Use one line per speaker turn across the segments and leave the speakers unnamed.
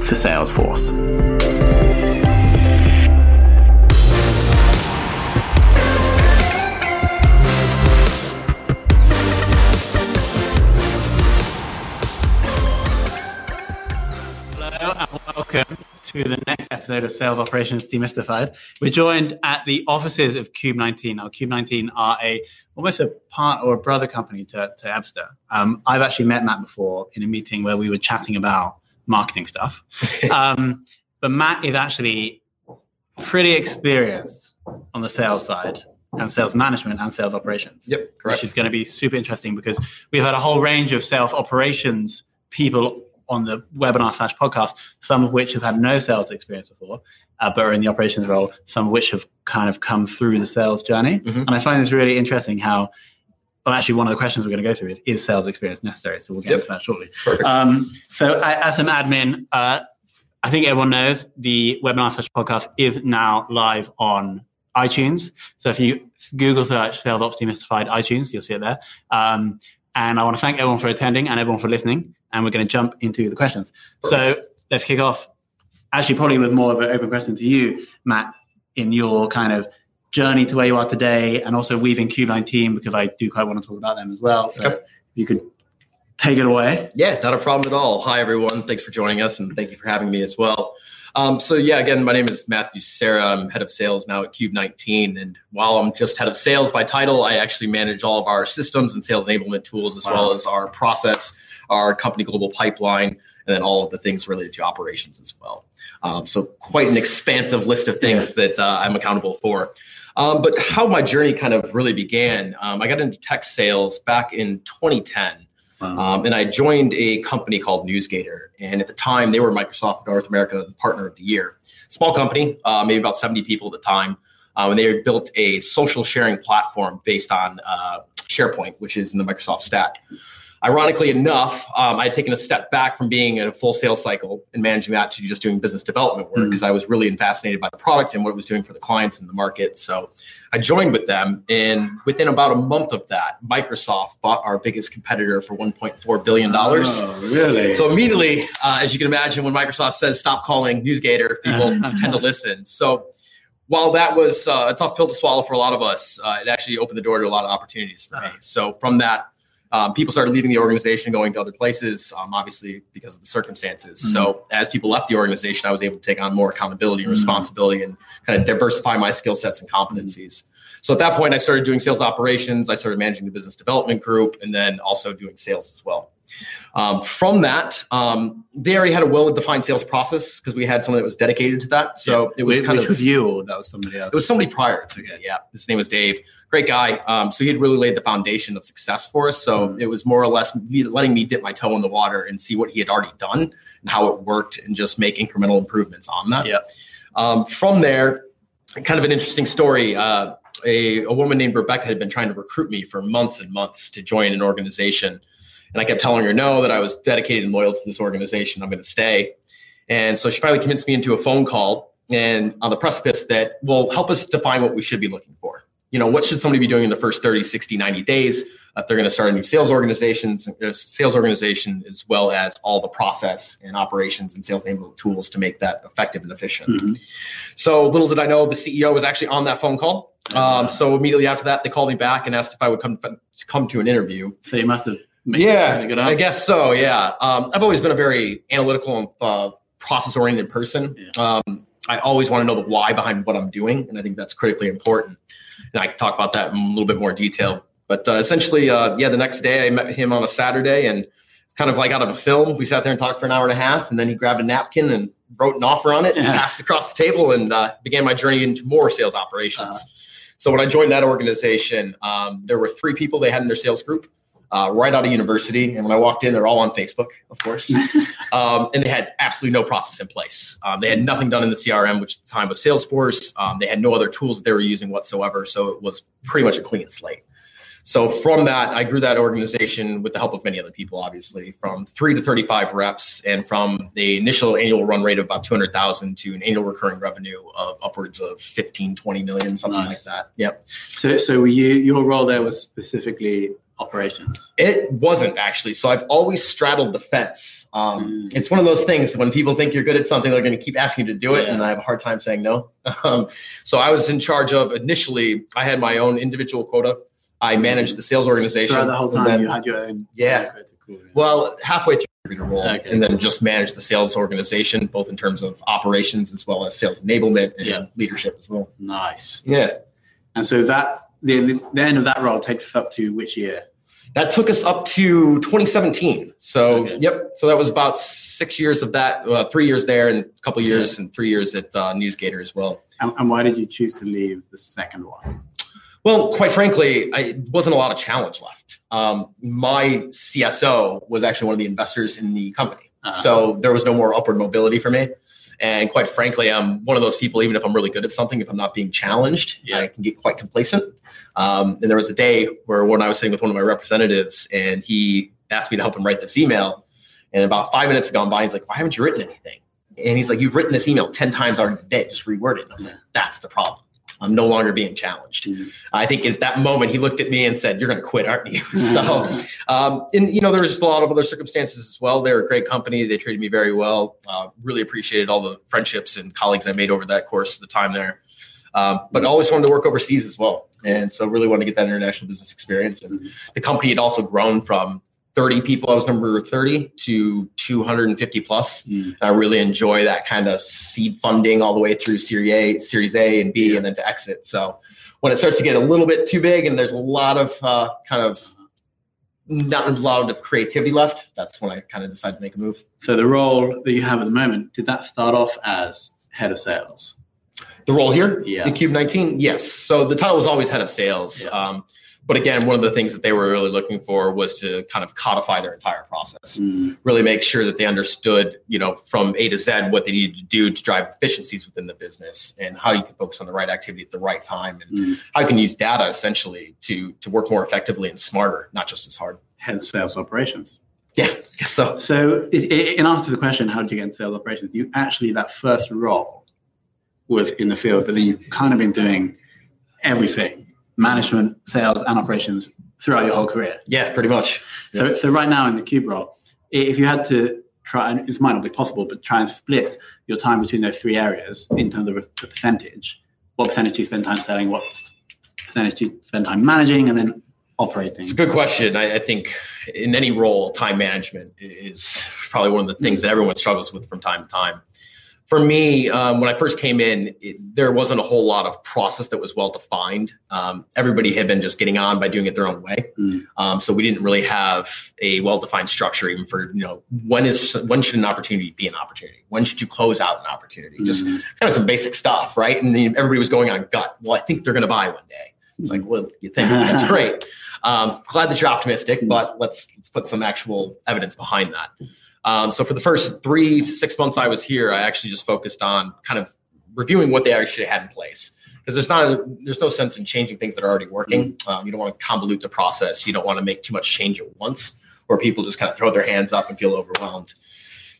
for Salesforce. Hello and welcome to the next episode of Sales Operations Demystified. We're joined at the offices of Cube 19. Now, Cube 19 are a almost a part or a brother company to, to Ebsta. Um, I've actually met Matt before in a meeting where we were chatting about marketing stuff. um, but Matt is actually pretty experienced on the sales side and sales management and sales operations.
Yep, correct.
Which is going to be super interesting because we've had a whole range of sales operations people on the webinar slash podcast, some of which have had no sales experience before, uh, but are in the operations role, some of which have kind of come through the sales journey. Mm-hmm. And I find this really interesting how well, actually, one of the questions we're going to go through is, is sales experience necessary? So we'll get yep. into that shortly. Um, so, as an admin, uh, I think everyone knows the webinar slash podcast is now live on iTunes. So if you Google search Sales Ops Demystified iTunes, you'll see it there. Um, and I want to thank everyone for attending and everyone for listening. And we're going to jump into the questions. Perfect. So let's kick off. Actually, probably with more of an open question to you, Matt, in your kind of journey to where you are today and also weaving Cube19 because I do quite want to talk about them as well. So okay. you could take it away.
Yeah, not a problem at all. Hi, everyone. Thanks for joining us and thank you for having me as well. Um, so yeah, again, my name is Matthew Sarah. I'm head of sales now at Cube 19. And while I'm just head of sales by title, I actually manage all of our systems and sales enablement tools, as wow. well as our process, our company global pipeline, and then all of the things related to operations as well. Um, so quite an expansive list of things that uh, I'm accountable for. Um, but how my journey kind of really began, um, I got into tech sales back in 2010. Wow. Um, and I joined a company called NewsGator. And at the time, they were Microsoft North America Partner of the Year. Small company, uh, maybe about 70 people at the time. Um, and they had built a social sharing platform based on uh, SharePoint, which is in the Microsoft stack ironically enough, um, I had taken a step back from being in a full sales cycle and managing that to just doing business development work because mm. I was really fascinated by the product and what it was doing for the clients and the market. So I joined with them, and within about a month of that, Microsoft bought our biggest competitor for 1.4 billion dollars.
Oh, really?
So immediately, uh, as you can imagine, when Microsoft says stop calling NewsGator, people tend to listen. So while that was uh, a tough pill to swallow for a lot of us, uh, it actually opened the door to a lot of opportunities for me. Uh-huh. So from that um, people started leaving the organization, going to other places, um, obviously because of the circumstances. Mm-hmm. So as people left the organization, I was able to take on more accountability and mm-hmm. responsibility and kind of diversify my skill sets and competencies. Mm-hmm. So at that point, I started doing sales operations. I started managing the business development group, and then also doing sales as well. Um, from that, um, they already had a well-defined sales process because we had someone that was dedicated to that. So yeah. it was kind
of you. That was somebody else.
It was somebody prior to okay. Yeah, his name was Dave. Great guy. Um, so he had really laid the foundation of success for us. So mm. it was more or less letting me dip my toe in the water and see what he had already done and how it worked, and just make incremental improvements on that.
Yeah.
Um, from there, kind of an interesting story. Uh, a, a woman named Rebecca had been trying to recruit me for months and months to join an organization and I kept telling her no, that I was dedicated and loyal to this organization. I'm going to stay. And so she finally convinced me into a phone call and on the precipice that will help us define what we should be looking for. You know, what should somebody be doing in the first 30, 60, 90 days if they're going to start a new sales organizations, uh, sales organization, as well as all the process and operations and sales enablement tools to make that effective and efficient. Mm-hmm. So little did I know the CEO was actually on that phone call. Um, so immediately after that, they called me back and asked if I would come come to an interview.
So you must have.
Yeah, I guess so. Yeah, um, I've always been a very analytical and uh, process oriented person. Yeah. Um, I always want to know the why behind what I'm doing, and I think that's critically important. And I can talk about that in a little bit more detail. But uh, essentially, uh, yeah, the next day I met him on a Saturday, and kind of like out of a film, we sat there and talked for an hour and a half, and then he grabbed a napkin and wrote an offer on it, yeah. and passed across the table, and uh, began my journey into more sales operations. Uh-huh. So when I joined that organization, um, there were three people they had in their sales group uh, right out of university. And when I walked in, they're all on Facebook, of course. um, and they had absolutely no process in place. Um, they had nothing done in the CRM, which at the time was Salesforce. Um, they had no other tools that they were using whatsoever. So it was pretty much a clean slate. So from that, I grew that organization with the help of many other people, obviously, from three to 35 reps, and from the initial annual run rate of about 200,000 to an annual recurring revenue of upwards of 15, 20 million, something nice. like that. Yep.
So, so you, your role there was specifically operations?
It wasn't actually. So I've always straddled the fence. Um, mm. It's one of those things when people think you're good at something, they're going to keep asking you to do it, yeah. and I have a hard time saying no. Um, so I was in charge of initially. I had my own individual quota. I managed the sales organization.
Throughout the whole time, then, you had your own.
Yeah. Cool, Well, halfway through the role, okay. and then just manage the sales organization, both in terms of operations as well as sales enablement and yeah. leadership as well.
Nice.
Yeah.
And so that the, the end of that role takes us up to which year?
That took us up to 2017. So, okay. yep. So that was about six years of that, uh, three years there, and a couple years, yeah. and three years at uh, NewsGator as well.
And, and, why did you choose to leave the second one?
Well, quite frankly, I wasn't a lot of challenge left. Um, my CSO was actually one of the investors in the company, uh-huh. so there was no more upward mobility for me. And quite frankly, I'm one of those people, even if I'm really good at something, if I'm not being challenged, yeah. I can get quite complacent. Um, and there was a day where when I was sitting with one of my representatives and he asked me to help him write this email. And about five minutes had gone by, he's like, Why haven't you written anything? And he's like, You've written this email 10 times already today, just reword it. And I was like, That's the problem. I'm no longer being challenged. Mm-hmm. I think at that moment he looked at me and said, "You're going to quit, aren't you?" so, um, and you know, there was just a lot of other circumstances as well. They're a great company; they treated me very well. Uh, really appreciated all the friendships and colleagues I made over that course of the time there. Um, but always wanted to work overseas as well, and so really wanted to get that international business experience. And mm-hmm. the company had also grown from 30 people. I was number 30 to 250 plus. Mm. I really enjoy that kind of seed funding all the way through Series A, Series A and B, yeah. and then to exit. So when it starts to get a little bit too big and there's a lot of uh, kind of not a lot of creativity left, that's when I kind of decided to make a move.
So the role that you have at the moment, did that start off as head of sales?
The role here,
yeah,
the Cube 19, yes. So the title was always head of sales. Yeah. Um, but again, one of the things that they were really looking for was to kind of codify their entire process, mm. really make sure that they understood, you know, from A to Z what they needed to do to drive efficiencies within the business and how you can focus on the right activity at the right time and mm. how you can use data essentially to to work more effectively and smarter, not just as hard.
Hence sales operations.
Yeah, guess so.
So, in answer to the question, how did you get into sales operations? You actually that first role was in the field, but then you've kind of been doing everything management, sales, and operations throughout your whole career.
Yeah, pretty much.
So,
yeah.
so right now in the cube role, if you had to try, and it might not be possible, but try and split your time between those three areas in terms of the percentage, what percentage do you spend time selling, what percentage do you spend time managing, and then operating?
It's a good question. I, I think in any role, time management is probably one of the things that everyone struggles with from time to time for me, um, when I first came in, it, there wasn't a whole lot of process that was well defined. Um, everybody had been just getting on by doing it their own way, mm. um, so we didn't really have a well defined structure even for you know when is when should an opportunity be an opportunity? When should you close out an opportunity? Mm. Just kind of some basic stuff, right? And everybody was going on gut. Well, I think they're going to buy one day. It's like, well, you think that's great. Um, glad that you're optimistic, mm. but let's let's put some actual evidence behind that. Um, so for the first three to six months I was here, I actually just focused on kind of reviewing what they actually had in place because there's not a, there's no sense in changing things that are already working. Mm-hmm. Um, you don't want to convolute the process. You don't want to make too much change at once, where people just kind of throw their hands up and feel overwhelmed.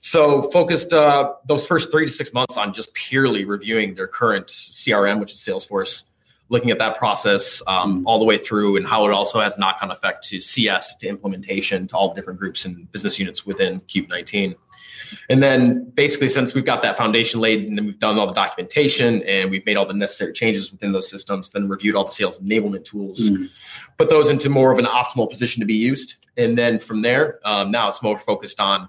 So focused uh, those first three to six months on just purely reviewing their current CRM, which is Salesforce, looking at that process um, all the way through and how it also has knock-on effect to CS to implementation to all the different groups and business units within Cube 19. And then basically, since we've got that foundation laid and then we've done all the documentation and we've made all the necessary changes within those systems, then reviewed all the sales enablement tools, mm. put those into more of an optimal position to be used. And then from there, um, now it's more focused on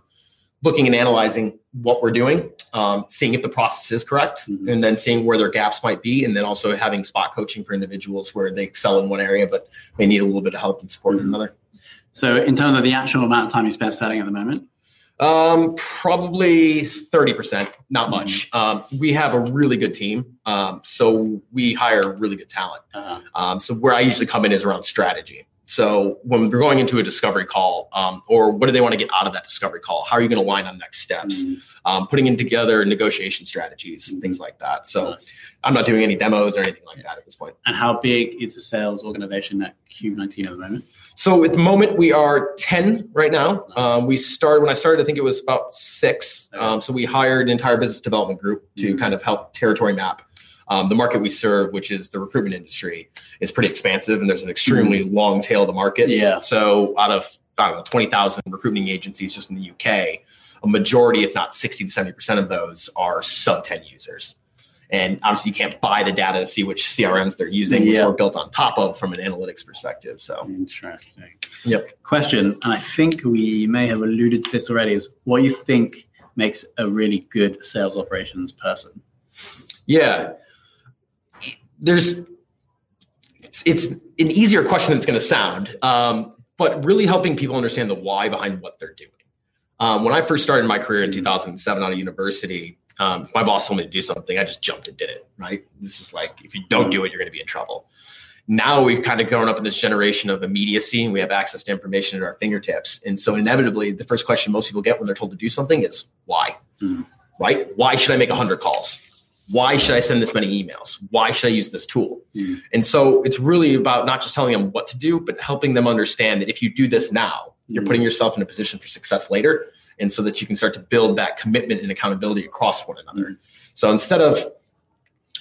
looking and analyzing what we're doing, um, seeing if the process is correct, mm-hmm. and then seeing where their gaps might be, and then also having spot coaching for individuals where they excel in one area but may need a little bit of help and support mm-hmm. in another.
So, in terms of the actual amount of time you spend selling at the moment,
um, probably 30%, not mm-hmm. much. Um, we have a really good team. Um, so we hire really good talent. Uh-huh. Um, so where I usually come in is around strategy. So when we're going into a discovery call, um, or what do they want to get out of that discovery call? How are you going to align on next steps? Mm-hmm. Um, putting in together negotiation strategies and things like that. So nice. I'm not doing any demos or anything like yeah. that at this point.
And how big is the sales organization at Cube 19 at the moment?
So at the moment we are 10 right now. Nice. Um, we started when I started, I think it was about six. Okay. Um, so we hired an entire business development group to mm-hmm. kind of help territory map. Um, the market we serve, which is the recruitment industry, is pretty expansive, and there's an extremely mm-hmm. long tail of the market.
Yeah.
So out of I don't know 20,000 recruiting agencies just in the UK, a majority, if not 60 to 70 percent of those, are sub 10 users. And obviously, you can't buy the data to see which CRMs they're using, which are built on top of from an analytics perspective. So
interesting.
Yep.
Question, and I think we may have alluded to this already, is what you think makes a really good sales operations person?
Yeah. There's it's, it's an easier question than it's going to sound, um, but really helping people understand the why behind what they're doing. Um, when I first started my career in 2007 out of university, um, my boss told me to do something, I just jumped and did it. Right? This is like if you don't do it, you're going to be in trouble. Now we've kind of grown up in this generation of immediacy, and we have access to information at our fingertips. And so inevitably, the first question most people get when they're told to do something is why. Mm-hmm. Right? Why should I make 100 calls? Why should I send this many emails? Why should I use this tool? Mm-hmm. And so it's really about not just telling them what to do, but helping them understand that if you do this now, you're putting yourself in a position for success later and so that you can start to build that commitment and accountability across one another. So instead of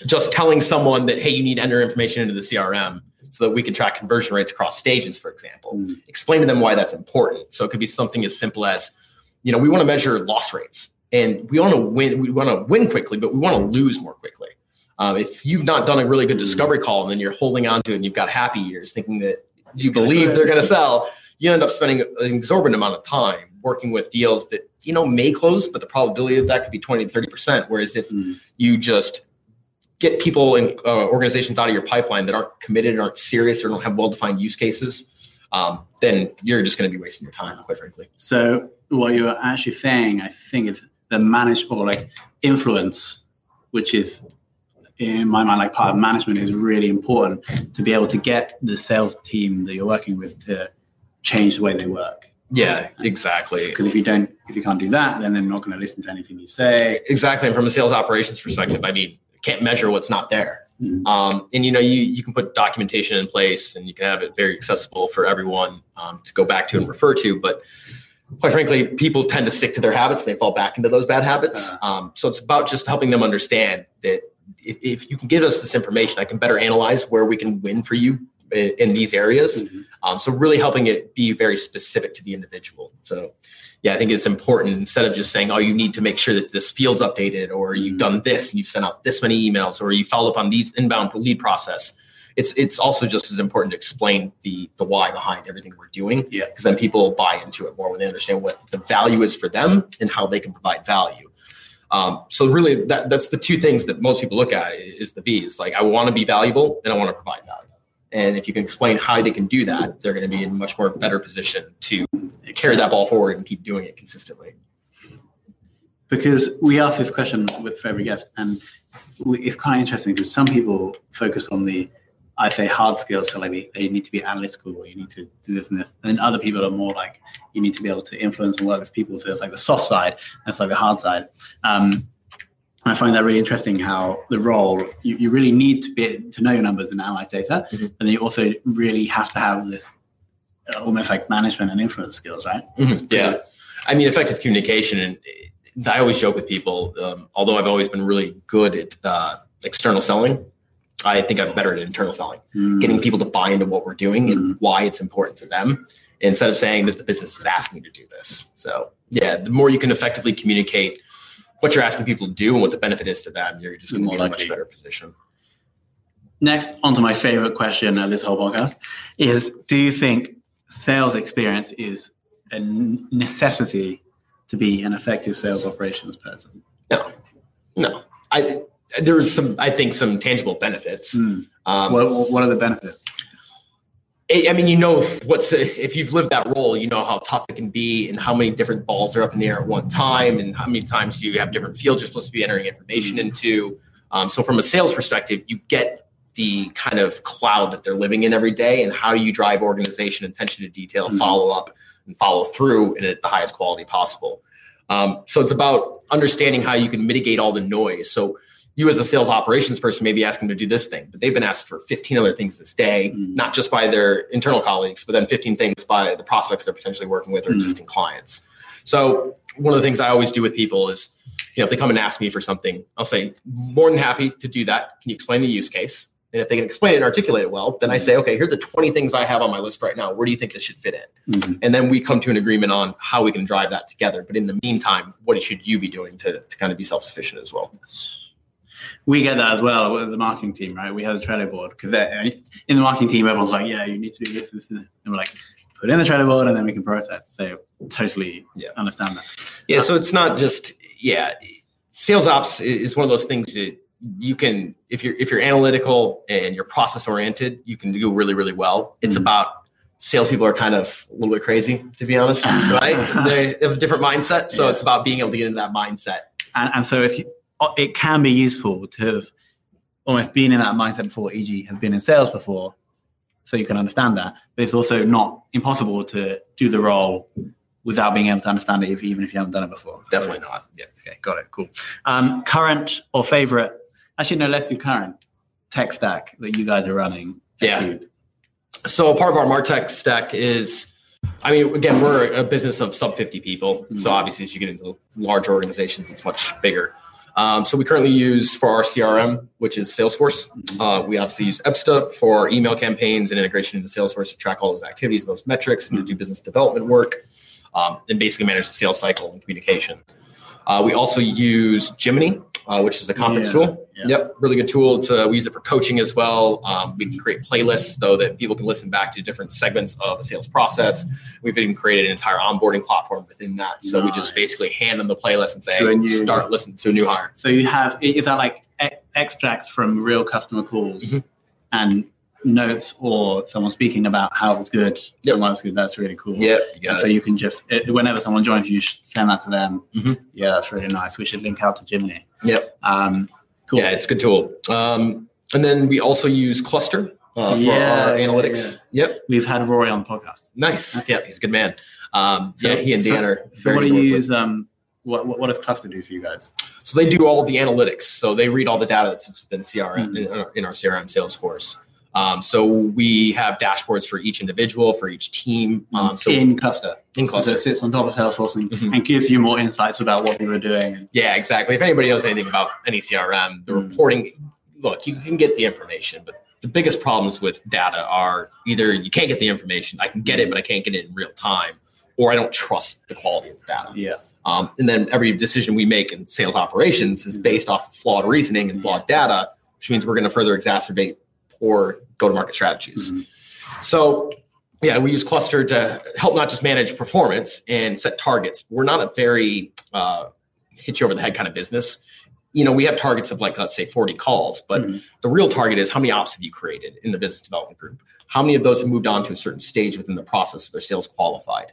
just telling someone that, hey, you need to enter information into the CRM so that we can track conversion rates across stages, for example, mm-hmm. explain to them why that's important. So it could be something as simple as, you know, we want to measure loss rates and we want to win, we want to win quickly, but we want to lose more quickly. Um, if you've not done a really good discovery call and then you're holding on to it and you've got happy ears thinking that you believe they're going to sell, you end up spending an exorbitant amount of time working with deals that you know may close, but the probability of that could be 20 to 30 percent. Whereas if mm. you just get people and uh, organizations out of your pipeline that aren't committed, aren't serious, or don't have well-defined use cases, um, then you're just going to be wasting your time, quite frankly.
So what you're actually saying, I think, is the manage or like influence, which is in my mind like part of management is really important to be able to get the sales team that you're working with to change the way they work.
Yeah, exactly.
Because if you don't, if you can't do that, then they're not going to listen to anything you say.
Exactly. And from a sales operations perspective, I mean, can't measure what's not there. Mm-hmm. Um, and you know, you you can put documentation in place, and you can have it very accessible for everyone um, to go back to and refer to. But quite frankly, people tend to stick to their habits; and they fall back into those bad habits. Uh-huh. Um, so it's about just helping them understand that if, if you can give us this information, I can better analyze where we can win for you in, in these areas. Mm-hmm. Um, so really helping it be very specific to the individual. So yeah, I think it's important instead of just saying, oh, you need to make sure that this field's updated or you've mm-hmm. done this and you've sent out this many emails or you followed up on these inbound lead process. It's it's also just as important to explain the the why behind everything we're doing.
Yeah.
Because then people buy into it more when they understand what the value is for them and how they can provide value. Um, so really that that's the two things that most people look at is the V's. Like I want to be valuable and I want to provide value. And if you can explain how they can do that, they're going to be in a much more better position to carry that ball forward and keep doing it consistently.
Because we ask this question with every guest, and it's quite interesting because some people focus on the, I say, hard skills. So like they, they need to be analytical, or you need to do this and this. And other people are more like you need to be able to influence and work with people. So it's like the soft side, that's like the hard side. Um, and I find that really interesting how the role you, you really need to be to know your numbers and analyze data, mm-hmm. and then you also really have to have this uh, almost like management and influence skills, right?
Mm-hmm. Yeah, I mean, effective communication, and I always joke with people. Um, although I've always been really good at uh, external selling, I think I'm better at internal selling,
Mm.
getting people to buy into what we're doing and
Mm.
why it's important to them instead of saying that the business is asking you to do this. So, yeah, the more you can effectively communicate what you're asking people to do and what the benefit is to them, you're just going to be in a much better position.
Next, onto my favorite question of this whole podcast is: Do you think sales experience is a necessity to be an effective sales operations person?
No, no. I there's some I think some tangible benefits.
Mm.
Um,
What, what are the benefits?
I I mean, you know, what's if you've lived that role, you know how tough it can be, and how many different balls are up in the air at one time, and how many times you have different fields you're supposed to be entering information into. Um, so, from a sales perspective, you get the kind of cloud that they're living in every day, and how do you drive organization, attention to detail,
Mhm.
follow up, and follow through, and at the highest quality possible. Um, so, it's about understanding how you can mitigate all the noise. So, you as a sales operations person may be asking them to do this thing, but they've been asked for 15 other things this day,
Mm.
not just by their internal colleagues, but then 15 things by the prospects they're potentially working with or
Mm.
existing clients. So one of the things I always do with people is, you know, if they come and ask me for something, I'll say, more than happy to do that. Can you explain the use case? And if they can explain it and articulate it well, then I say, okay, here are the 20 things I have on my list right now. Where do you think this should fit in?
Mhm.
And then we come to an agreement on how we can drive that together. But in the meantime, what should you be doing to, to kind of be self-sufficient as well?
We get that as well with the marketing team, right? We have a Trello board because in the marketing team, everyone's like, "Yeah, you need to do this, this, this," and we're like, "Put in the Trello board, and then we can process." So totally
Yeah.
understand that.
Yeah, so it's not just yeah, sales ops is one of those things that you can if you're if you're analytical and you're process oriented, you can do really really well. It's
Mhm.
about salespeople are kind of a little bit crazy to be honest, right? they have a different mindset, so
Yeah.
it's about being able to get into that mindset.
And, and so if you, it can be useful to have almost been in that mindset before, e.g., have been in sales before, so you can understand that. But it's also not impossible to do the role without being able to understand it, if, even if you haven't done it before.
Definitely not. Yeah.
Okay, got it. Cool. Um, current or favorite? Actually, no. Let's do current tech stack that you guys are running.
Yeah. So part of our Martech stack is, I mean, again, we're a business of sub 50 people. So
Mhm.
obviously, as you get into large organizations, it's much bigger. Um, so we currently use for our CRM, which is Salesforce. Uh, we obviously use Ebsta for our email campaigns and integration into Salesforce to track all those activities those metrics and to do business development work um, and basically manage the sales cycle and communication. Uh, we also use Jiminy, uh, which is a conference
Yeah,
tool.
yeah.
Yep, really good tool. To, we use it for coaching as well. Um, we can create playlists so that people can listen back to different segments of a sales process. We've even created an entire onboarding platform within that. So we just basically hand them the playlist and say,
To a
hey,
new-
start listening to a new hire.
So you have is that like e- extracts from real customer calls
Mhm.
and notes or someone speaking about how it was good
Yep.
and why it was good. That's really cool.
You
so you can just it, whenever someone joins, you send that to them.
Mhm.
Yeah, that's really nice. We should link out to Jiminy.
Yep.
Um, cool.
Yeah, it's a good tool. Um, and then we also use Kluster uh, for
Yeah,
our
yeah,
analytics. Yep,
We've had Rory on the podcast.
nice. Yeah, he's a good man. Um,
So-
yeah, he and
so-
Dan are
So what do you
to work with.
use? Um, what, what what does Kluster do for you guys?
So they do all the analytics. So they read all the data that sits within CRM
Mhm.
in, our- in our CRM Salesforce. Um, so we have dashboards for each individual, for each team. Um, so in,
in Kluster, so
Kluster.
it sits on top of Salesforce and,
Mhm.
and gives you more insights about what you were doing.
Yeah, exactly. If anybody knows anything about any CRM, the
Mm.
reporting, look, you can get the information, but the biggest problems with data are either you can't get the information, I can get it, but I can't get it in real time, or I don't trust the quality of the data.
Yeah.
Um, and then every decision we make in sales operations is based off of flawed reasoning and flawed data, which means we're going to further exacerbate poor go-to-market strategies.
Mhm.
So, yeah, we use Kluster to help not just manage performance and set targets. We're not a very uh, hit you over the head kind of business. You know, we have targets of like let's say 40 calls, but
Mhm.
the real target is how many ops have you created in the business development group? How many of those have moved on to a certain stage within the process so they're sales qualified?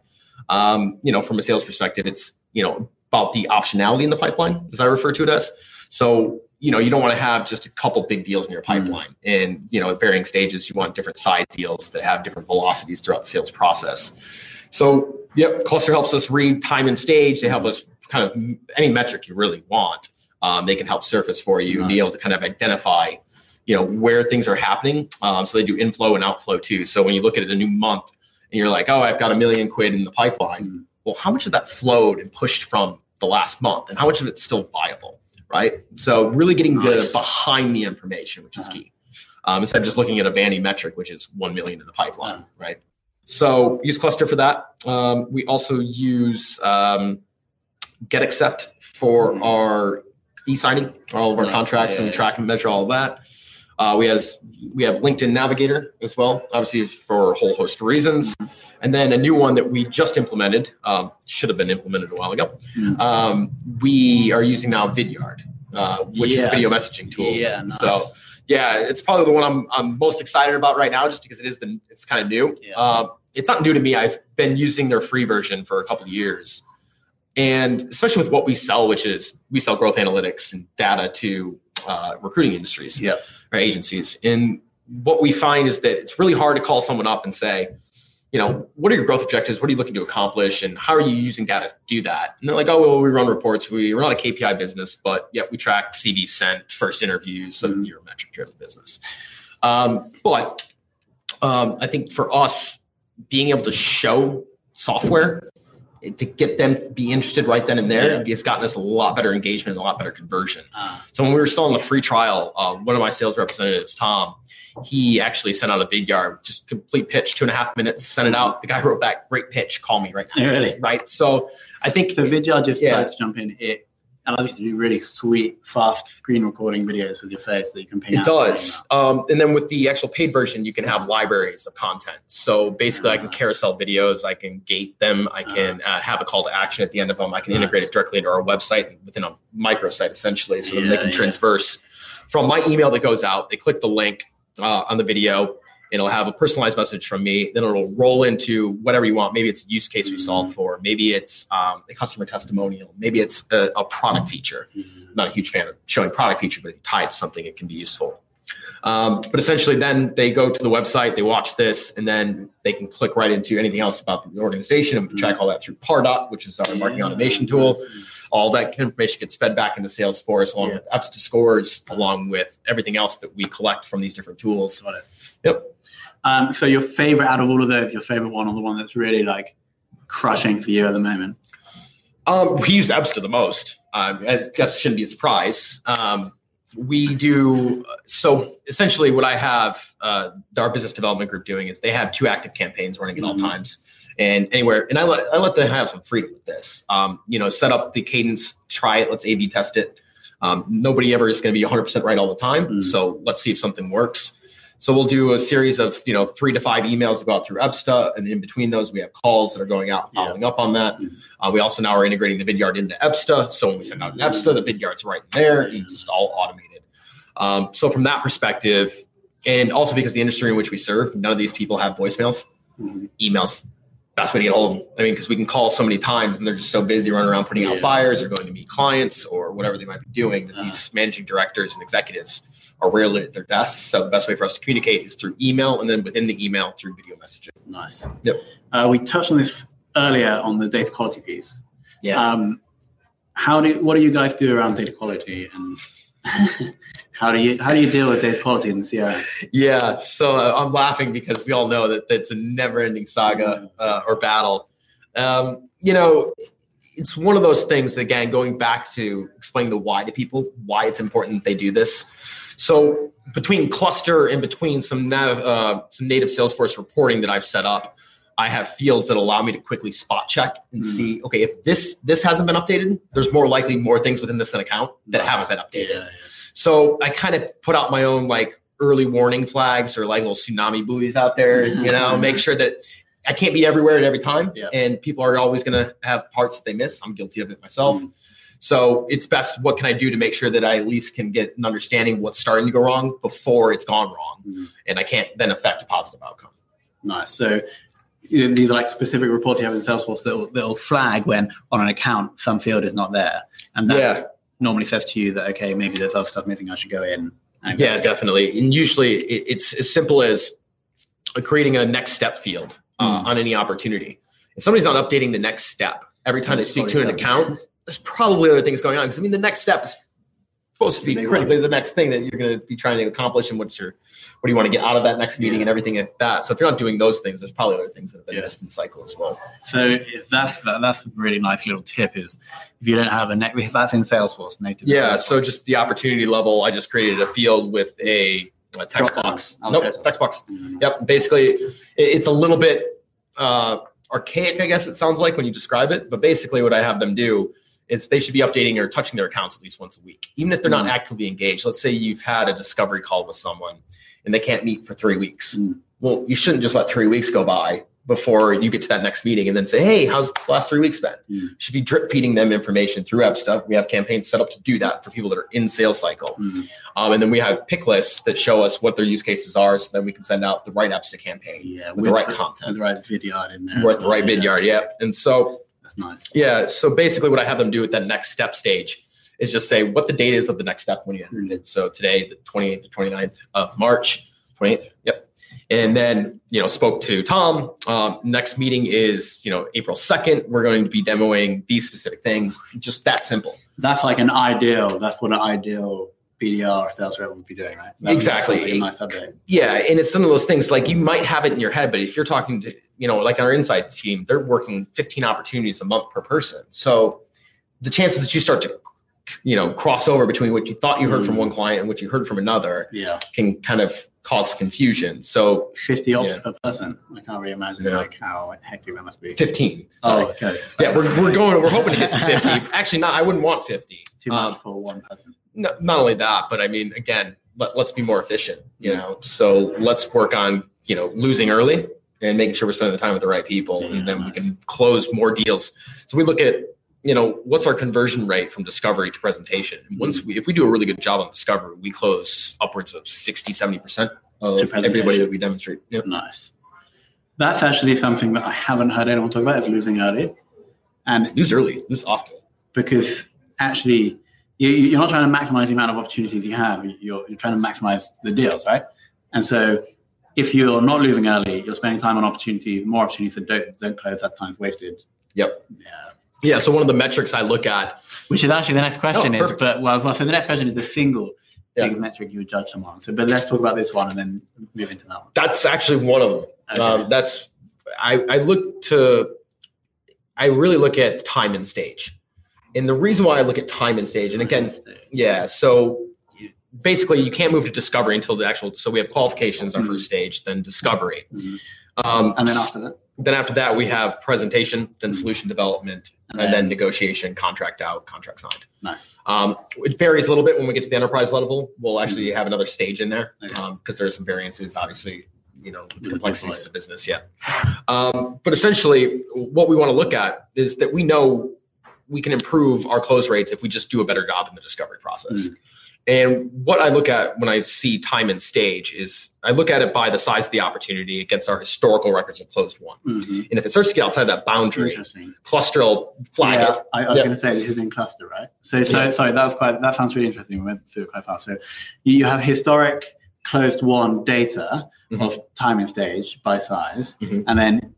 Um, you know, from a sales perspective, it's you know about the optionality in the pipeline, as I refer to it as. So you know, you don't want to have just a couple big deals in your pipeline, and you know, at varying stages, you want different size deals that have different velocities throughout the sales process. So, yep, Kluster helps us read time and stage. They help us kind of any metric you really want. Um, they can help surface for you and be able to kind of identify, you know, where things are happening. Um, so they do inflow and outflow too. So when you look at a new month and you're like, oh, I've got a million quid in the pipeline.
Mhm.
Well, how much of that flowed and pushed from the last month, and how much of it's still viable, right? So really getting
Nice.
the behind the information, which is
Uh-huh.
key. um, instead of just looking at a vanity metric, which is 1 million in the pipeline, right? So use Kluster for that. Um, we also use um, GetAccept for
Mhm.
our e-signing, all of our
Nice.
contracts,
Yeah,
and we track and measure all of that. Uh, we have we have LinkedIn Navigator as well, obviously for a whole host of reasons. And then a new one that we just implemented, um, should have been implemented a while ago.
Mm.
Um, we are using now Vidyard, uh, which is a video messaging tool.
Yeah, nice.
So yeah, it's probably the one I'm I'm most excited about right now, just because it is the it's kind of new.
Yeah.
Um, it's not new to me. I've been using their free version for a couple of years, and especially with what we sell, which is we sell growth analytics and data to uh, recruiting industries
Yep.
or agencies. And what we find is that it's really hard to call someone up and say, you know, what are your growth objectives? What are you looking to accomplish? And how are you using data to do that? And they're like, oh, well, we run reports. We, we're not a KPI business, but yet we track CV sent, first interviews. So
Mhm.
you're a metric driven business. Um, but um, I think for us, being able to show software to get them be interested right then and there, it's gotten us a lot better engagement, and a lot better conversion.
Ah,
So when we were still on the free trial, uh, one of my sales representatives, Tom, he actually sent out a Vidyard, just complete pitch, two and a half minutes, sent it out. The guy wrote back, great pitch, call me right now.
really?
Right. So I think
So Vidyard just
Yeah.
to jump in. It allows you to do really sweet, fast screen recording videos with your face that you can ping
it does. Um, and then with the actual paid version, you can have libraries of content. So basically, I can
Nice.
carousel videos, I can gate them, I can uh, have a call to action at the end of them, I can
Nice.
integrate it directly into our website within a microsite essentially, so that they can
yeah.
transverse from my email that goes out. They click the link uh, on the video. It'll have a personalized message from me. Then it'll roll into whatever you want. Maybe it's a use case we solve for. Maybe it's um, a customer testimonial. Maybe it's a, a product feature. I'm not a huge fan of showing product feature, but if you tie it to something, it can be useful. Um, but essentially, then they go to the website, they watch this, and then they can click right into anything else about the organization. And track all that through Pardot, which is our marketing automation tool. All that information gets fed back into Salesforce along
Yeah.
with Ebsta scores, along with everything else that we collect from these different tools.
Got it.
Yep.
Um, so your favorite out of all of those, your favorite one, or the one that's really like crushing for you at the moment?
Um, we use Ebsta the most. Um, I guess it shouldn't be a surprise. Um, we do so essentially what I have uh, our business development group doing is they have two active campaigns running at all
Mhm.
times and anywhere and I let I let them have some freedom with this. Um, you know, set up the cadence, try it, let's A/B test it. Um, nobody ever is going to be 100% right all the time,
Mhm.
so let's see if something works. So we'll do a series of you know three to five emails that go out through Ebsta, and in between those we have calls that are going out and
Yeah.
following up on that.
Mhm.
Uh, we also now are integrating the Vidyard into Ebsta. So when we send out an Ebsta, the Vidyard's right there. And it's just all automated. Um, so from that perspective, and also because the industry in which we serve, none of these people have voicemails,
Mhm.
emails. Best way to get hold of them. I mean, because we can call so many times and they're just so busy running around putting out fires or going to meet clients or whatever they might be doing that
Uh.
these managing directors and executives are rarely at their desks. So the best way for us to communicate is through email and then within the email through video messaging.
Nice.
Yep.
Uh, we touched on this earlier on the data quality piece.
Yeah.
Um, how do what do you guys do around data quality and how do you how do you deal with in the CRM?
Yeah, so uh, I'm laughing because we all know that that's a never-ending saga uh, or battle. Um, you know, it's one of those things. Again, going back to explain the why to people, why it's important that they do this. So between cluster and between some nav, uh, some native Salesforce reporting that I've set up, I have fields that allow me to quickly spot check and
Mm.
see. Okay, if this this hasn't been updated, there's more likely more things within this account that
Nice.
haven't been updated.
Yeah,
So I kind of put out my own like early warning flags or like little tsunami buoys out there, you know, make sure that I can't be everywhere at every time.
Yeah.
And people are always going to have parts that they miss. I'm guilty of it myself.
Mm.
So it's best what can I do to make sure that I at least can get an understanding of what's starting to go wrong before it's gone wrong.
Mhm.
And I can't then affect a positive outcome.
Nice. So you know, these like specific reports you have in Salesforce that will, that will flag when on an account some field is not there, and that
Yeah.
Normally says to you that okay maybe there's other stuff missing. I should go in. And
Yeah, definitely. And usually it, it's as simple as creating a next step field uh,
Mm.
on any opportunity. If somebody's not updating the next step every time they speak to an account, there's probably other things going on. Because I mean, the next step is supposed to be critically the next thing that you're going to be trying to accomplish, and what's your what do you want to get out of that next meeting
Yeah.
and everything like that. So if you're not doing those things, there's probably other things that have been
Yeah.
missed in the cycle as well.
So if that's that, that's a really nice little tip is if you don't have a net, if that's in Salesforce native.
Yeah.
Salesforce.
So just the opportunity level, I just created a field with a uh, text
Drop
box.
Oh,
nope,
text
box.
Mm.
Yep. Basically, it- it's a little bit uh, archaic, I guess it sounds like when you describe it. But basically, what I have them do is they should be updating or touching their accounts at least once a week, even if they're not
Mm.
actively engaged. Let's say you've had a discovery call with someone and they can't meet for three weeks.
Mm.
Well, you shouldn't just let three weeks go by before you get to that next meeting and then say, "Hey, how's the last three weeks been?"
Mm.
Should be drip feeding them information through Ebsta. We have campaigns set up to do that for people that are in sales cycle.
Mm.
Um, and then we have pick lists that show us what their use cases are so that we can send out the right Ebsta campaign
Yeah,
with, the right
with
content.
the right vidyard in there.
We're at the right vidyard, yeah. And so,
That's nice.
yeah, so basically what I have them do at that next step stage is just say what the date is of the next step when you entered it. So today, the 28th to 29th of March, 28th, yep. And then, you know, spoke to Tom. Um, next meeting is, you know, April 2nd. We're going to be demoing these specific things, just that simple.
That's like an ideal. That's what an ideal BDR or sales rep would be doing, right? That
Exactly.
nice update.
Yeah, and it's some of those things like you might have it in your head, but if you're talking to, you know, like our inside team, they're working 15 opportunities a month per person. So the chances that you start to, you know, cross over between what you thought you heard from
Mm.
one client and what you heard from another
Yeah,
can kind of cause confusion. So
fifty ops
Yeah.
per person. I can't really imagine
Yeah.
like how hectic that must be.
15.
Oh, okay.
Yeah, we're, we're going, we're hoping to get to 50. Actually, not, I wouldn't want 50.
Too much
Um,
for one person.
no, not only that, but I mean, again, let, let's be more efficient, you know? So let's work on, you know, losing early and making sure we're spending the time with the right people
Yeah,
and then we can close more deals. So we look at, you know, what's our conversion rate from discovery to presentation? Once
Mm-hmm.
we, if we do a really good job on discovery, we close upwards of 60, 70% of everybody that we demonstrate.
Nice. That's actually something that I haven't heard anyone talk about is losing early. And
Lose early, lose often.
because actually you, you're not trying to maximize the amount of opportunities you have. You're, you're trying to maximize the deals, right? And so if you're not losing early, you're spending time on opportunities, more opportunities that don't, don't close, that time's wasted.
Yep.
Yeah.
Yeah. So one of the metrics I look at
Which is actually the next question
Oh,
is, but well, well, so the next question is the single
Yeah.
biggest metric you would judge someone. So, but let's talk about this one and then move into that one.
That's actually one of them.
Okay.
Um, that's I, I look to I really look at time and stage. And the reason why I look at time and stage, and again, yeah, so basically you can't move to discovery until the actual so we have qualifications, our
Mhm.
first stage, then discovery.
Mhm.
Um,
and then after that,
then after that we have presentation, then
Mhm.
solution development,
And
and
then-
then negotiation, contract out, contract signed.
nice.
Um, it varies a little bit when we get to the enterprise level. We'll actually have another stage in there
Okay.
because there are some variances, obviously, you know, with
the
the complexities of business. Yeah. Um, but essentially, what we want to look at is that we know we can improve our close rates if we just do a better job in the discovery process. And what I look at when I see time and stage is I look at it by the size of the opportunity against our historical records of closed won.
Mhm.
And if it starts to get outside that boundary, cluster will flag
yeah,
it.
I, I was
Yeah.
going to say this is in cluster, right? So, so
Yeah.
sorry, that was quite. That sounds really interesting. We went through it quite fast. So, you have historic closed won data
Mhm.
of time and stage by size,
Mhm.
and then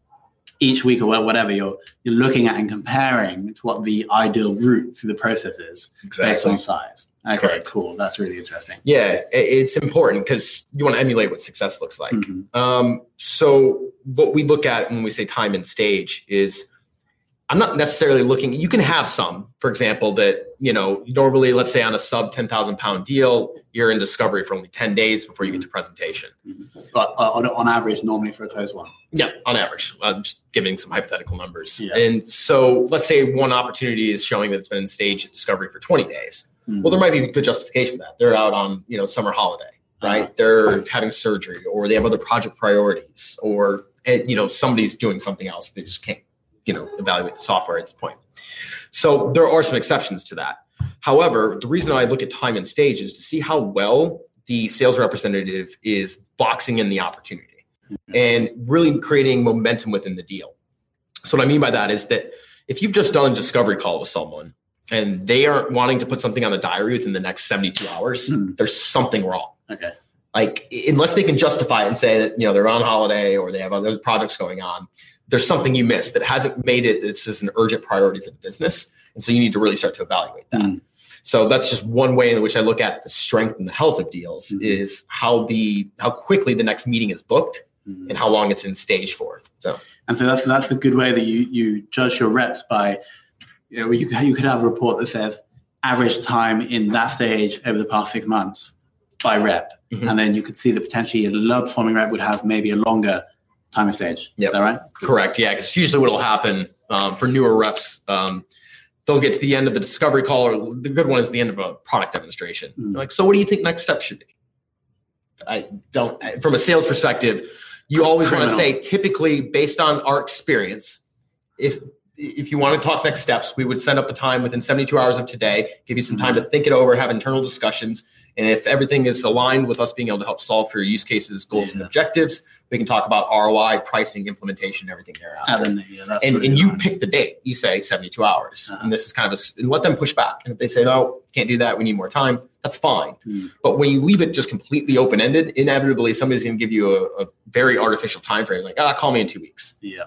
each week or whatever you're you're looking at and comparing to what the ideal route through the process is based on size. Okay,
Correct.
cool. That's really interesting.
Yeah, it's important because you want to emulate what success looks like.
Mhm.
Um, so what we look at when we say time and stage is I'm not necessarily looking, you can have some, for example, that, you know, normally, let's say on a sub 10,000 pound deal, you're in discovery for only 10 days before you get to presentation.
But uh, on, on average, normally for a closed won.
Yeah, on average. I'm just giving some hypothetical numbers.
Yeah.
And so let's say one opportunity is showing that it's been in stage discovery for 20 days.
Mhm.
Well, there might be good justification for that. They're out on, you know, summer holiday, right?
Uh-huh.
They're having surgery or they have other project priorities or, eh, you know, somebody's doing something else. They just can't, you know, evaluate the software at this point. So there are some exceptions to that. However, the reason I look at time and stage is to see how well the sales representative is boxing in the opportunity and really creating momentum within the deal. So what I mean by that is that if you've just done a discovery call with someone and they aren't wanting to put something on the diary within the next 72 hours,
Hmm.
there's something wrong.
Okay.
Like unless they can justify it and say that, you know, they're on holiday or they have other projects going on, there's something you missed that hasn't made it this is an urgent priority for the business. And so you need to really start to evaluate that.
Hmm.
So that's just one way in which I look at the strength and the health of deals
Mhm.
is how the how quickly the next meeting is booked
Mhm.
and how long it's in stage for. So
And so that's that's a good way that you you judge your reps by. You know, you could, you could have a report that says average time in that stage over the past six months by rep,
Mhm.
and then you could see that potentially a low performing rep would have maybe a longer time of stage.
Yep.
Is that right?
Correct. Yeah, because usually what will happen um, for newer reps, um, they'll get to the end of the discovery call, or the good one is the end of a product demonstration.
Mm.
Like, so what do you think next step should be? I don't. From a sales perspective, you always want to say, typically based on our experience, if if you want to talk next steps, we would set up a time within 72 hours of today, give you some time to think it over, have internal discussions. And if everything is aligned with us being able to help solve for your use cases, goals, and objectives, we can talk about ROI, pricing, implementation, everything thereafter
And then, yeah, that's
and, and you pick the date. You say 72 hours.
Uh-huh.
And this is kind of a, and let them push back. And if they say, no, can't do that, we need more time, that's fine.
Hmm.
But when you leave it just completely open ended, inevitably somebody's going to give you a, a very artificial time frame. Like, ah, call me in two weeks.
yeah.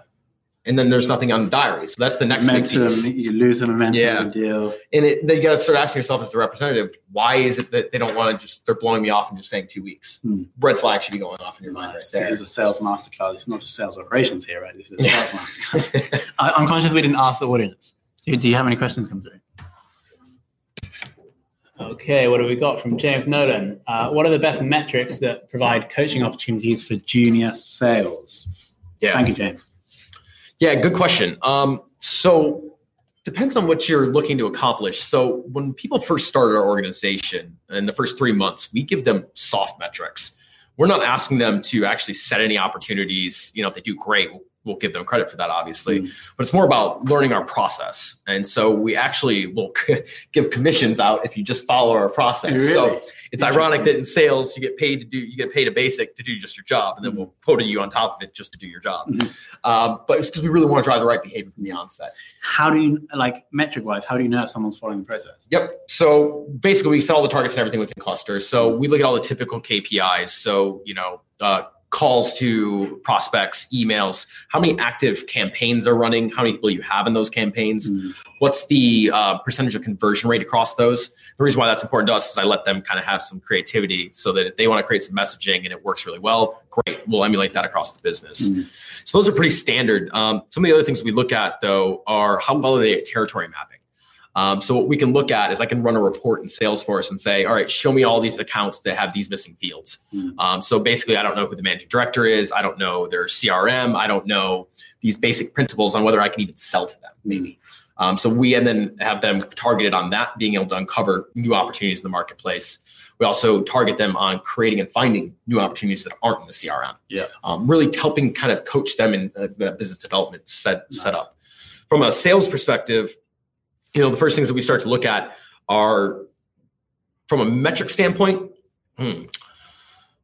And then there's nothing on the diary. So that's the next
momentum,
piece.
you lose the momentum
Yeah.
of the deal.
And it, then you got to start asking yourself as the representative, why is it that they don't want to just, they're blowing me off and just saying two weeks?
Hmm.
Red flag should be going off in your mind right there.
This is a sales masterclass. It's not just sales operations here, right? This is a sales masterclass. I, I'm conscious we didn't ask the audience. Do, do you have any questions come through? Okay, what have we got from James Nolan? Uh, what are the best metrics that provide coaching opportunities for junior sales?
Yeah.
Thank you, James.
Yeah, good question. Um, so depends on what you're looking to accomplish. So when people first start our organization in the first three months, we give them soft metrics. We're not asking them to actually set any opportunities. You know, if they do great, we'll, give them credit for that, obviously. But it's more about learning our process. And so we actually will give commissions out if you just follow our process. So
Really?
It's ironic that in sales you get paid to do you get paid a basic to do just your job, and then we'll quota you on top of it just to do your job.
Mhm.
Um, but it's because we really want to drive the right behavior from the onset.
How do you, like, metric wise, how do you know if someone's following the process?
Yep. So basically, we set all the targets and everything within Klusters. So we look at all the typical KPIs. So you know, uh, calls to prospects, emails, how many active campaigns are running, how many people you have in those campaigns,
Mm.
what's the uh, percentage of conversion rate across those. The reason why that's important to us is I let them kind of have some creativity, so that if they want to create some messaging and it works really well, great, we'll emulate that across the business.
Mm.
So those are pretty standard. Um, some of the other things we look at though are how well are they at territory mapping. Um, so what we can look at is I can run a report in Salesforce and say, all right, show me all these accounts that have these missing fields.
Mm.
Um, so basically, I don't know who the managing director is. I don't know their CRM. I don't know these basic principles on whether I can even sell to them, maybe. Um, so we and then have them targeted on that, being able to uncover new opportunities in the marketplace. We also target them on creating and finding new opportunities that aren't in the CRM.
Yeah.
Um, really helping kind of coach them in uh, the business development set,
Nice.
setup. From a sales perspective, you know, the first things that we start to look at are from a metric standpoint. hmm,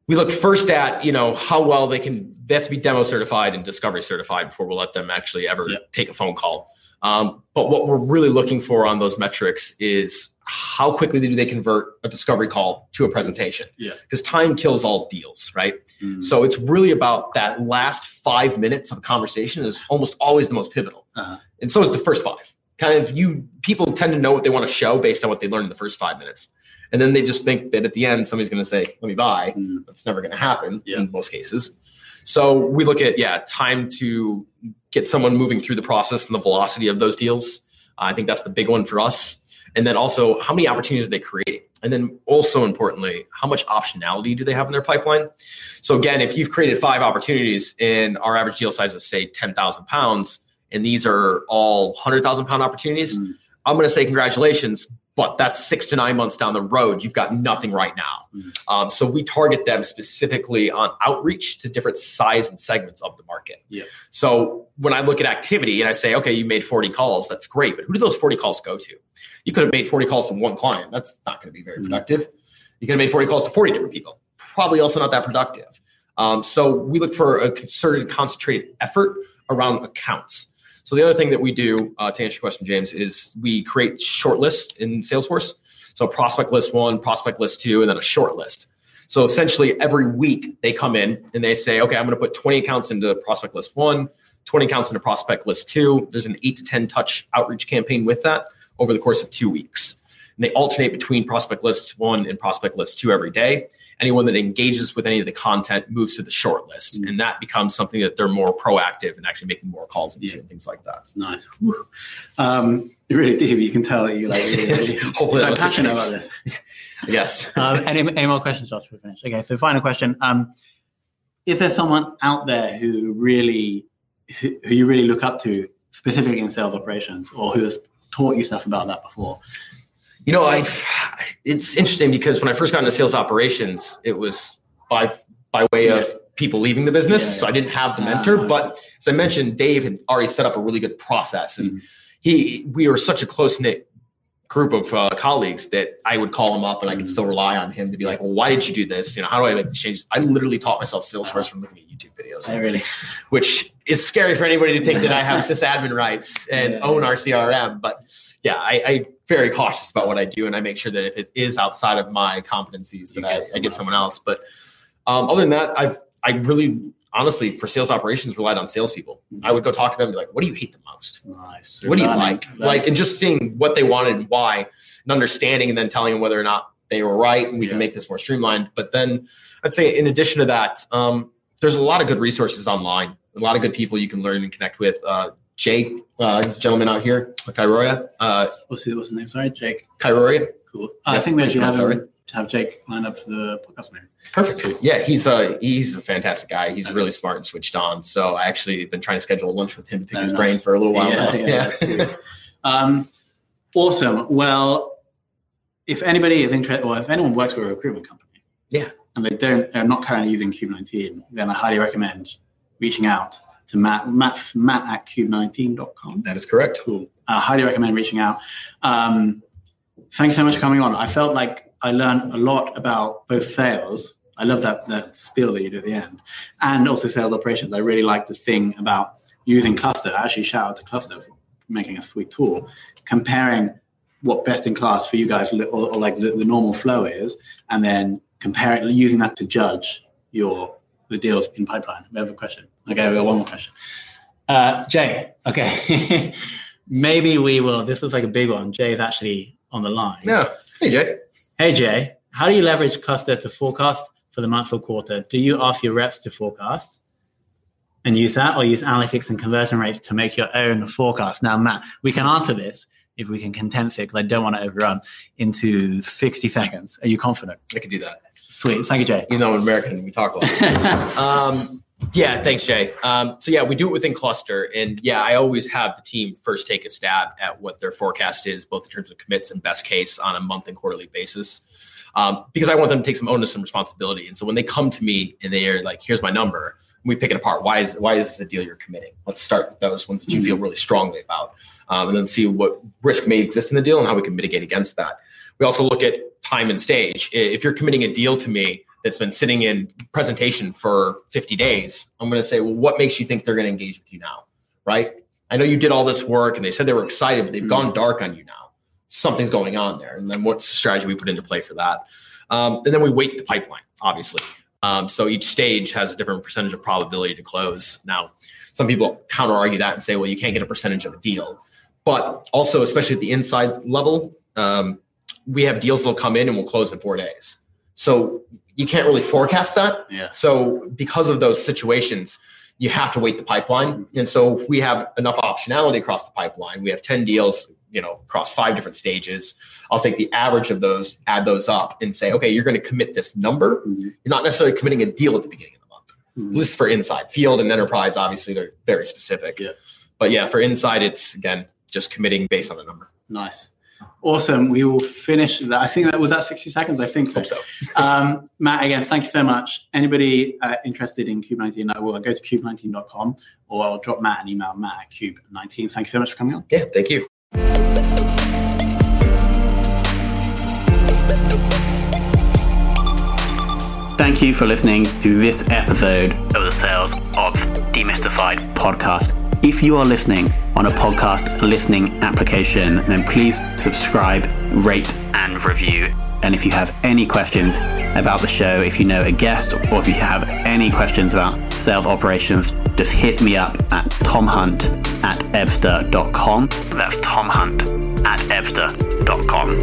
we look first at you know how well they can. They have to be demo certified and discovery certified before we'll let them actually ever
Yeah.
take a phone call. Um, but what we're really looking for on those metrics is how quickly do they convert a discovery call to a presentation?
Yeah.
Because time kills all deals, right?
Mm.
So it's really about that last five minutes of a conversation is almost always the most pivotal.
Uh-huh.
And so is the first five. Kind of you people tend to know what they want to show based on what they learned in the first five minutes. And then they just think that at the end somebody's going to say, "Let me buy."
Mm.
That's never going to happen
Yeah.
in most cases. So we look at yeah, time to get someone moving through the process and the velocity of those deals. I think that's the big one for us. And then also, how many opportunities are they creating? And then also importantly, how much optionality do they have in their pipeline? So again, if you've created five opportunities and our average deal size is say ten thousand pounds, and these are all hundred thousand pound opportunities,
Mm.
I'm going to say congratulations. But that's six to nine months down the road. You've got nothing right now.
Mm.
Um, so we target them specifically on outreach to different size and segments of the market.
Yeah.
So when I look at activity and I say, okay, you made 40 calls, that's great. But who do those 40 calls go to? You could have made 40 calls to one client. That's not going to be very
Mhm.
productive. You could have made 40 calls to 40 different people. Probably also not that productive. Um, so we look for a concerted, concentrated effort around accounts. So the other thing that we do uh, to answer your question, James, is we create short lists in Salesforce. So prospect list one, prospect list two, and then a short list. So essentially, every week they come in and they say, okay, I'm going to put 20 accounts into prospect list one, 20 accounts into prospect list two. There's an eight to 10 touch outreach campaign with that over the course of two weeks. And they alternate between prospect list one and prospect list two every day. Anyone that engages with any of the content moves to the short list, mm-hmm. and that becomes something that they're more proactive and actually making more calls into yeah. and things like that.
Nice. Um, you really deep. You can tell that you like really, really
hopefully
I'm passionate about this.
yes.
Um, any, any more questions, Josh? We finish. Okay. So final question. Um, is there someone out there who really who, who you really look up to specifically in sales operations or who has taught you stuff about that before?
You know, I it's interesting because when I first got into sales operations, it was by by way of people leaving the business, yeah, yeah. so I didn't have the ah, mentor. Uh, but as I mentioned, Dave had already set up a really good process, and mm-hmm. he we were such a close knit group of uh, colleagues that I would call him up and I could mm-hmm. still rely on him to be like, well, why did you do this? You know, how do I make the changes? I literally taught myself Salesforce from looking at YouTube videos.
I really,
which is scary for anybody to think that I have sysadmin rights and yeah. own our CRM, but yeah, I, I very cautious about what I do, and I make sure that if it is outside of my competencies, that I, I, get someone else. But um, other than that, I've I really honestly for sales operations relied on salespeople. I would go talk to them, and be like, "What do you hate the most?
Nice.
What do you like? Like, and just seeing what they wanted and why, and understanding, and then telling them whether or not they were right, and we yeah. can make this more streamlined. But then I'd say, in addition to that, um, there's a lot of good resources online. A lot of good people you can learn and connect with. Uh, Jake, uh, a gentleman out here, Kairoya. Uh,
what's, his, what's his name? Sorry, Jake.
Kairoya.
Cool. Uh, I think we actually have, to have Jake line up for the podcast maybe.
Perfect. Yeah, he's a he's a fantastic guy. He's okay. really smart and switched on. So I actually been trying to schedule a lunch with him to pick his nice. brain for a little while. Yeah,
yeah. yeah. um, awesome. Well, if anybody is interested, or if anyone works for a recruitment company,
yeah,
and they don't, they're not currently using Cube19, then I highly recommend reaching out to Matt, Matt, Matt at cube19.com.
That is correct.
Cool. I highly recommend reaching out. Um, thanks so much for coming on. I felt like I learned a lot about both sales. I love that, that spiel that you do at the end, and also sales operations. I really like the thing about using Kluster. I Actually, shout out to Kluster for making a sweet tool, comparing what best in class for you guys or, or like the, the normal flow is, and then comparing using that to judge your the deals in pipeline. We have a question. Okay, we got one more question. Uh, Jay, okay. Maybe we will. This looks like a big one. Jay is actually on the line.
Yeah. Hey, Jay.
Hey, Jay. How do you leverage Kluster to forecast for the month or quarter? Do you ask your reps to forecast and use that, or use analytics and conversion rates to make your own forecast? Now, Matt, we can answer this if we can condense it because I don't want to overrun into 60 seconds. Are you confident?
I can do that.
Sweet. Thank you, Jay.
You know, I'm American. We talk a lot. um, yeah, thanks, Jay. Um, so yeah, we do it within Kluster, and yeah, I always have the team first take a stab at what their forecast is, both in terms of commits and best case on a month and quarterly basis, um, because I want them to take some onus and responsibility. And so when they come to me and they are like, "Here's my number," we pick it apart. Why is why is this a deal you're committing? Let's start with those ones that you feel really strongly about, um, and then see what risk may exist in the deal and how we can mitigate against that. We also look at time and stage. If you're committing a deal to me that's been sitting in presentation for 50 days, I'm going to say, well, what makes you think they're going to engage with you now? Right? I know you did all this work and they said they were excited, but they've mm-hmm. gone dark on you now. Something's going on there. And then what's the strategy we put into play for that? Um, and then we weight the pipeline, obviously. Um, so each stage has a different percentage of probability to close. Now, some people counter argue that and say, well, you can't get a percentage of a deal. But also, especially at the inside level, um, we have deals that'll come in and we'll close in four days. So you can't really forecast that.
Yeah.
So because of those situations, you have to wait the pipeline. And so we have enough optionality across the pipeline. We have 10 deals, you know, across five different stages. I'll take the average of those, add those up and say, okay, you're going to commit this number. Mm-hmm. You're not necessarily committing a deal at the beginning of the month. Mm-hmm. This is for inside. Field and enterprise, obviously, they're very specific.
Yeah.
But yeah, for inside, it's again just committing based on a number.
Nice. Awesome. We will finish that. I think that was that 60 seconds. I think so.
so.
um, Matt, again, thank you so much. Anybody uh, interested in Cube19, I will go to cube19.com or I'll drop Matt an email, matt at cube19. Thank you so much for coming on.
Yeah, thank you.
Thank you for listening to this episode of the Sales Ops Demystified podcast. If you are listening on a podcast listening application, then please subscribe, rate, and review. And if you have any questions about the show, if you know a guest, or if you have any questions about sales operations, just hit me up at tomhunt at ebsta.com. That's tomhunt at ebsta.com.